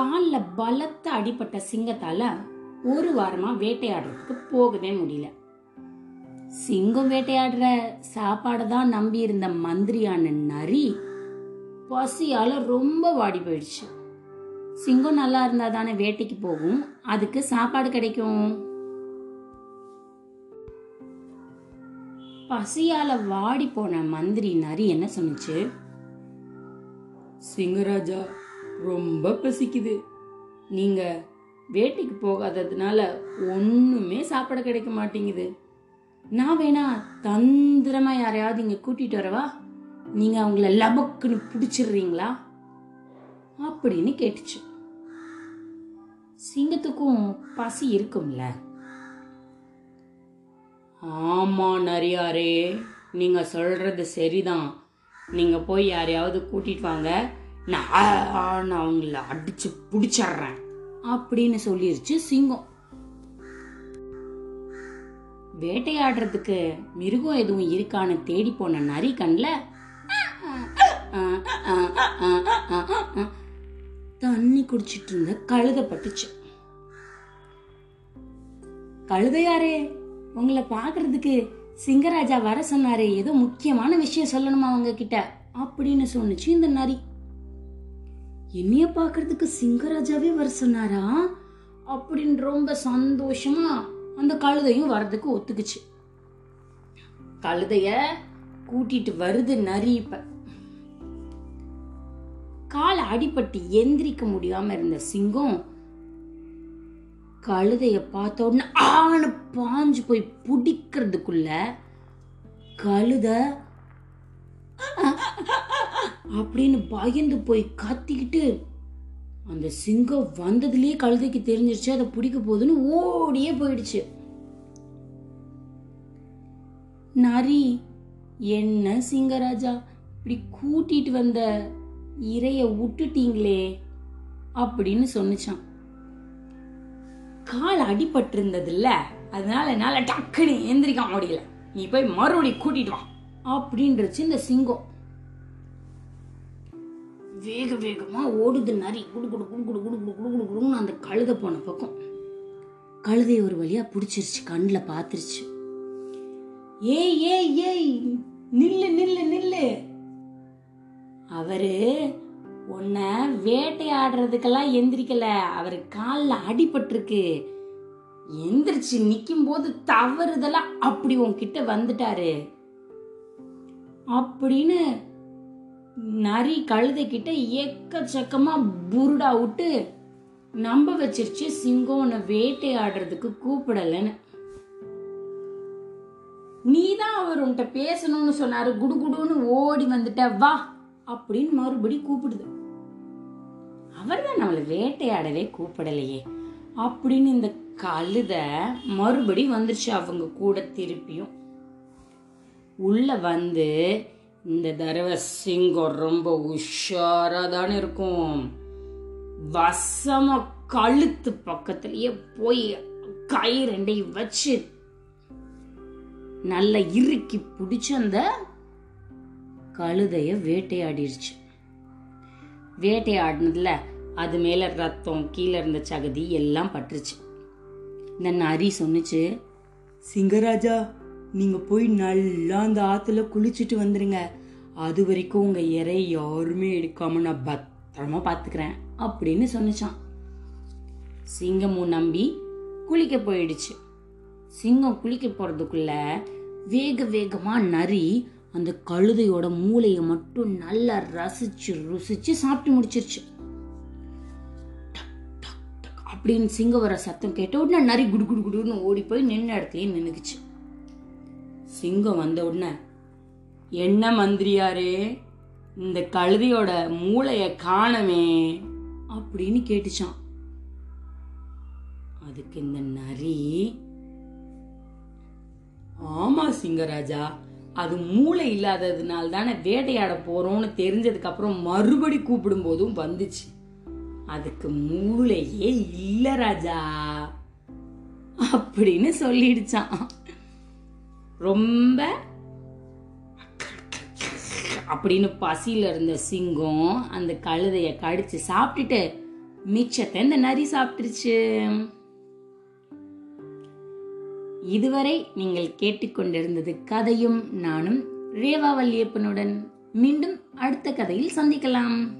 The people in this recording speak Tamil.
காலில் பலத்த அடிப்பட்ட சிங்கத்தால ஒரு வாரமா வேட்டையாடுறதுக்கு போகவே முடியல. சிங்கம் வேட்டையாடுற சாப்பாடை தான் நம்பி இருந்த மந்திரியான நரி பசியால ரொம்ப வாடி போயிடுச்சு. சிங்கம் நல்லா இருந்தா தானே வேட்டைக்கு போகும்? அதுக்கு சாப்பாடு கிடைக்கும். பசியால வாடி போன மந்திரி நரி என்ன சொன்னுச்சு? சிங்கராஜா ரொம்ப பசிக்குது. நீங்க வேட்டைக்கு போகாததுனால ஒண்ணுமே சாப்பிட கிடைக்க மாட்டேங்குது. நான் வேணா தந்திரமா யாரையாவது இங்க கூட்டிட்டு வரவா? நீங்க அவங்கள லபக்குன்னு பிடிச்சிடுறீங்களா? அப்படின்னு கேட்டுச்சு. சிங்கத்துக்கும் பசி இருக்கும்ல? ஆமா நரியாரே நீங்க சொல்றது சரிதான். நீங்க போய் யாரையாவது கூட்டிட்டு வாங்க. நான் அவங்கள அடிச்சு பிடிச்சிடுறேன். அப்படின்னு சொல்லிருச்சு சிங்கம். வேட்டையாடுறதுக்கு மிருகம் எதுவும் இருக்கான்னு தேடி போன நரி கண்ல தண்ணி குடிச்சிட்டு இருந்த கழுத பட்டுச்சு. கழுதையாரே உங்களை பாக்குறதுக்கு சிங்கராஜா வர சொன்னாரே ஏதோ முக்கியமான விஷயம் சொல்லணுமா அவங்க கிட்ட அப்படின்னு சொன்னுச்சு இந்த நரி. என்னைய பாக்குறதுக்கு சிங்கராஜாவே வர சொன்னாரா? அப்படின்னு ரொம்ப சந்தோஷமா அந்த கழுதையும் வர்றதுக்கு ஒத்துக்குச்சு. கழுதைய கூட்டிட்டு வருது நரி இப்ப. கால் அடிபட்டு எந்திரிக்க முடியாம இருந்த சிங்கம் கழுதைய பார்த்த உடனே ஆணு பாஞ்சு போய் பிடிக்கிறதுக்குள்ள கழுத அப்படின்னு பயந்து போய் கத்திக்கிட்டு அந்த சிங்கம் வந்ததுலயே கழுதைக்கு தெரிஞ்சிருச்சு அதை பிடிக்க போகுதுன்னு ஓடியே போயிடுச்சு. நரி என்ன சிங்கராஜா இப்படி கூட்டிட்டு வந்த இறைய விட்டுட்டீங்களே அப்படின்னு சொன்னிச்சான் கால் அடிபட்டு இருந்ததுல்ல அதனால என்னால டக்குன்னு எந்திரிக்க முடியல. நீ போய் மறுபடியும் கூட்டிட்டு வா அப்படின்றச்சு இந்த சிங்கம். வேக வேகமாக ஓடுது நரி. குடு குடு குடு குடு குடு குடு குடு குடு குடுன்னு அந்த கழுதை போன பக்கம். கழுதை ஒரு வழியாக பிடிச்சிருச்சு கண்ணில் பார்த்துருச்சு ஏய் ஏய் ஏய் நில்லு நில்லு நில்லு. அவரு உன்னை வேட்டையாடுறதுக்கெல்லாம் எந்திரிக்கல. அவர் காலில் அடிபட்டிருக்கு. எந்திரிச்சு நிற்கும் போது தவறுதெல்லாம் அப்படி உன்கிட்ட வந்துட்டாரு. அப்படின்னு நரி கழுதை கிட்ட எக்கச்சக்கமா புருடா விட்டு நம்ப வச்சிருச்சு சிங்கம் உன்னை வேட்டையாடுறதுக்கு கூப்பிடலன்னு. நீதான் அவர் உன்கிட்ட பேசணும்னு சொன்னாரு குடுகுடுன்னு ஓடி வந்துட்ட வா அப்படின்னு மறுபடி கூப்பிடுது. அவர் தான் நம்மளை வேட்டையாடவே கூப்பிடலையே அப்படின்னு இந்த கழுத மறுபடி வந்துருச்சு அவங்க கூட திருப்பியும். உள்ள வந்து இந்த தடவை சிங்கம் ரொம்ப உஷாரா தானே இருக்கும். வசமா கழுத்து பக்கத்துலயே போய் கை ரெண்டையும் வச்சு நல்லா இறுக்கி பிடிச்ச அந்த கழுதைய வேட்டையாடிடுச்சு வேட்டையாடினதுல அது மேல ரத்தம் கீழே இருந்த சகதி எல்லாம் பட்டுருச்சு. இந்த நரி சொன்னுச்சு சிங்கராஜா நீங்க போய் நல்லா அந்த ஆத்துல குளிச்சுட்டு வந்துருங்க. அது வரைக்கும் உங்க இறை யாருமே எடுக்காம நான் பத்திரமா பாத்துக்கிறேன் அப்படின்னு சொன்னிச்சான். சிங்கமும் நம்பி குளிக்க போயிடுச்சு. சிங்கம் குளிக்க போறதுக்குள்ள வேக வேகமா நரி அந்த கழுதையோட மூளையை மட்டும் நல்லா ரசிச்சு ருசிச்சு சாப்பிட்டு முடிச்சிருச்சு. டக் அப்படின்னு சிங்கம் வர சத்தம் கேட்ட உடனே நரி குடு குடு குடுன்னு ஓடி போய் நின்ன இடத்துலயே நின்னுக்குச்சு. சிங்கம் வந்த உடனே என்ன மந்திரியாரே இந்த கழுதையோட மூளைய காணமே அப்படின்னு கேட்டுச்சான். அதுக்கு இந்த நரி ஆமா சிங்கராஜா அது மூளை இல்லாததுனால தானே வேட்டையாட போறோம்னு தெரிஞ்சதுக்கு அப்புறம் மறுபடி கூப்பிடும் போதும் வந்துச்சு. அதுக்கு மூளையே இல்ல ராஜா அப்படின்னு சொல்லிடுச்சான். ரொம்ப அப்படின்னு பசியில இருந்த சிங்கம் அந்த கழுதைய கடிச்சு சாப்பிட்டுட்டு மிச்சத்தை இந்த நரி சாப்பிட்டுருச்சு. இதுவரை நீங்கள் கேட்டுக்கொண்டிருந்தது கதையும் நானும் ரேவா வல்லியப்பனுடன். மீண்டும் அடுத்த கதையில் சந்திக்கலாம்.